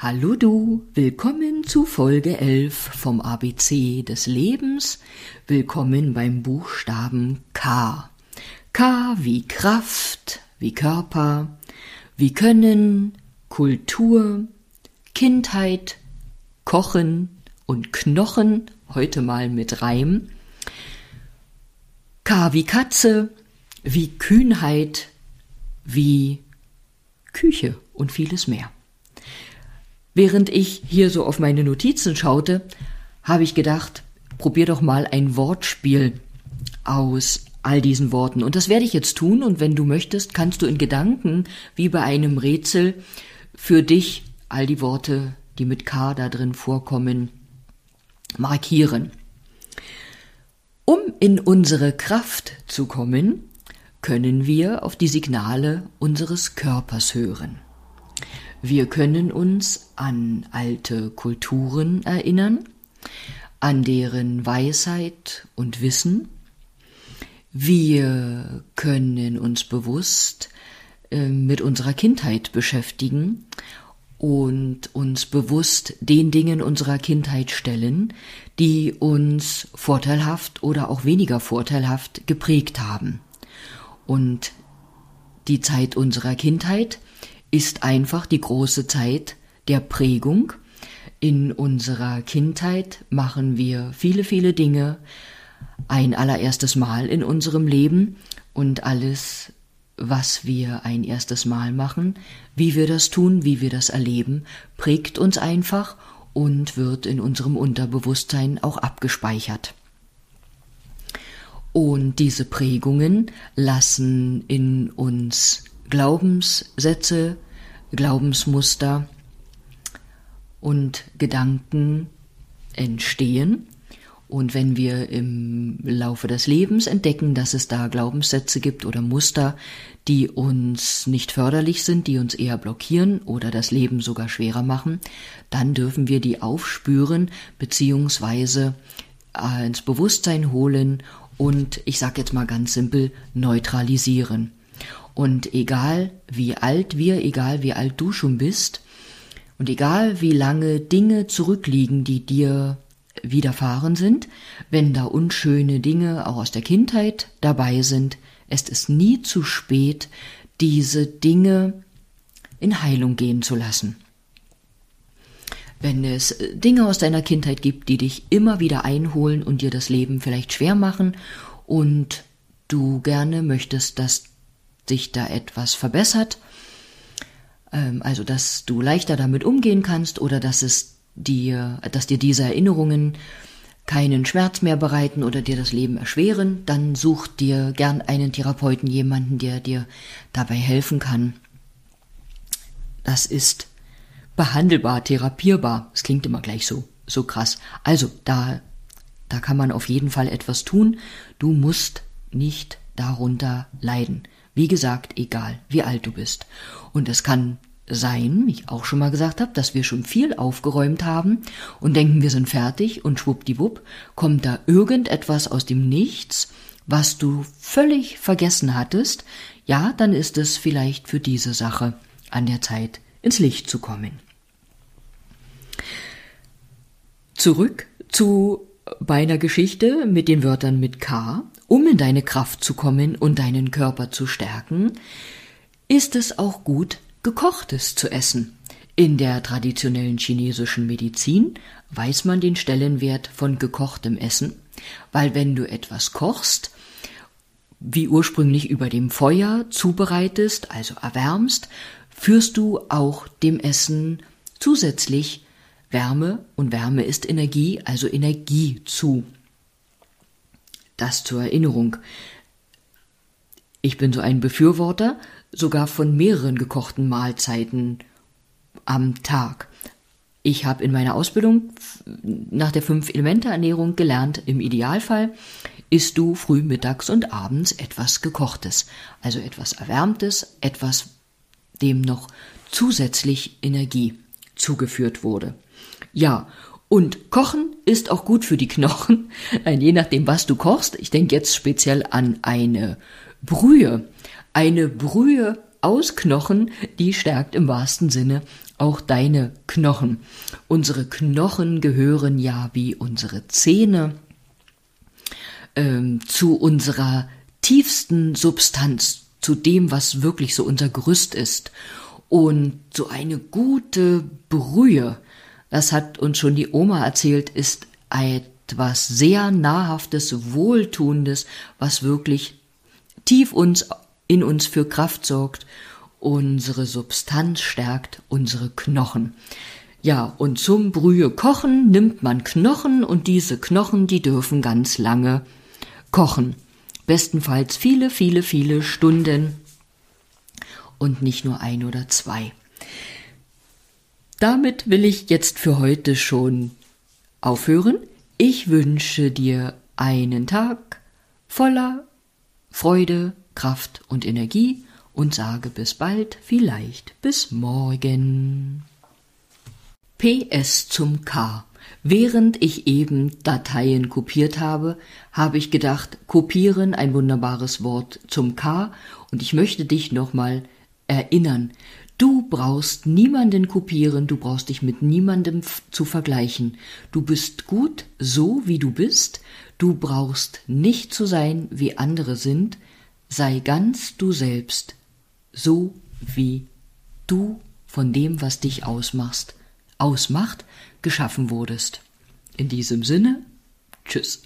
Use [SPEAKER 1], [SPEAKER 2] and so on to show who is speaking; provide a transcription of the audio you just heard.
[SPEAKER 1] Hallo du, willkommen zu Folge 11 vom ABC des Lebens. Willkommen beim Buchstaben K. K wie Kraft, wie Körper, wie Können, Kultur, Kindheit, Kochen und Knochen, heute mal mit Reim. K wie Katze, wie Kühnheit, wie Küche und vieles mehr. Während ich hier so auf meine Notizen schaute, habe ich gedacht, probier doch mal ein Wortspiel aus all diesen Worten. Und das werde ich jetzt tun. Und wenn du möchtest, kannst du in Gedanken, wie bei einem Rätsel, für dich all die Worte, die mit K da drin vorkommen, markieren. Um in unsere Kraft zu kommen, können wir auf die Signale unseres Körpers hören. Wir können uns an alte Kulturen erinnern, an deren Weisheit und Wissen. Wir können uns bewusst äh, mit unserer Kindheit beschäftigen und uns bewusst den Dingen unserer Kindheit stellen, die uns vorteilhaft oder auch weniger vorteilhaft geprägt haben. Und die Zeit unserer Kindheit ist einfach die große Zeit der Prägung. In unserer Kindheit machen wir viele, viele Dinge ein allererstes Mal in unserem Leben und alles, was wir ein erstes Mal machen, wie wir das tun, wie wir das erleben, prägt uns einfach und wird in unserem Unterbewusstsein auch abgespeichert. Und diese Prägungen lassen in uns Glaubenssätze, Glaubensmuster und Gedanken entstehen. Und wenn wir im Laufe des Lebens entdecken, dass es da Glaubenssätze gibt oder Muster, die uns nicht förderlich sind, die uns eher blockieren oder das Leben sogar schwerer machen, dann dürfen wir die aufspüren beziehungsweise äh, ins Bewusstsein holen und ich sage jetzt mal ganz simpel neutralisieren. Und egal wie alt wir, egal wie alt du schon bist, und egal wie lange Dinge zurückliegen, die dir widerfahren sind, wenn da unschöne Dinge auch aus der Kindheit dabei sind, ist es nie zu spät, diese Dinge in Heilung gehen zu lassen. Wenn es Dinge aus deiner Kindheit gibt, die dich immer wieder einholen und dir das Leben vielleicht schwer machen und du gerne möchtest, dass sich da etwas verbessert, ähm, also dass du leichter damit umgehen kannst oder dass es dir, dass dir diese Erinnerungen keinen Schmerz mehr bereiten oder dir das Leben erschweren, dann such dir gern einen Therapeuten, jemanden, der dir dabei helfen kann. Das ist behandelbar, therapierbar. Es klingt immer gleich so, so krass. Also, da, da kann man auf jeden Fall etwas tun. Du musst nicht darunter leiden. Wie gesagt, egal, wie alt du bist. Und es kann sein, wie ich auch schon mal gesagt habe, dass wir schon viel aufgeräumt haben und denken, wir sind fertig und schwuppdiwupp kommt da irgendetwas aus dem Nichts, was du völlig vergessen hattest, ja, dann ist es vielleicht für diese Sache an der Zeit, ins Licht zu kommen. Zurück zu meiner Geschichte mit den Wörtern mit K um in deine Kraft zu kommen und deinen Körper zu stärken, ist es auch gut, gekochtes zu essen. In der traditionellen chinesischen Medizin weiß man den Stellenwert von gekochtem Essen, weil wenn du etwas kochst, wie ursprünglich über dem Feuer zubereitest, also erwärmst, führst du auch dem Essen zusätzlich Wärme und Wärme ist Energie, also Energie zu. Das zur Erinnerung. Ich bin so ein Befürworter sogar von mehreren gekochten Mahlzeiten am Tag. Ich habe in meiner Ausbildung nach der Fünf-Elemente-Ernährung gelernt, im Idealfall isst du früh, mittags und abends etwas Gekochtes, also etwas Erwärmtes, etwas, dem noch zusätzlich Energie zugeführt wurde. Ja, und Kochen ist auch gut für die Knochen, je nachdem, was du kochst. Ich denke jetzt speziell an eine Brühe. Eine Brühe aus Knochen, die stärkt im wahrsten Sinne auch deine Knochen. Unsere Knochen gehören ja wie unsere Zähne ähm, zu unserer tiefsten Substanz, zu dem, was wirklich so unser Gerüst ist. Und so eine gute Brühe, das hat uns schon die Oma erzählt, ist etwas sehr nahrhaftes, wohltuendes, was wirklich tief uns in uns für Kraft sorgt, unsere Substanz stärkt, unsere Knochen. Ja, und zum Brühe kochen nimmt man Knochen und diese Knochen, die dürfen ganz lange kochen. Bestenfalls viele, viele, viele Stunden und nicht nur ein oder zwei. Damit will ich jetzt für heute schon aufhören. Ich wünsche dir einen Tag voller Freude, Kraft und Energie und sage bis bald, vielleicht bis morgen. PS zum K. Während ich eben Dateien kopiert habe, habe ich gedacht, kopieren ein wunderbares Wort zum K und ich möchte dich nochmal erinnern. Du brauchst niemanden kopieren, du brauchst dich mit niemandem zu vergleichen. Du bist gut so, wie du bist. Du brauchst nicht zu sein, wie andere sind. Sei ganz du selbst so wie du von dem, was dich ausmachst, ausmacht, geschaffen wurdest. In diesem Sinne, tschüss.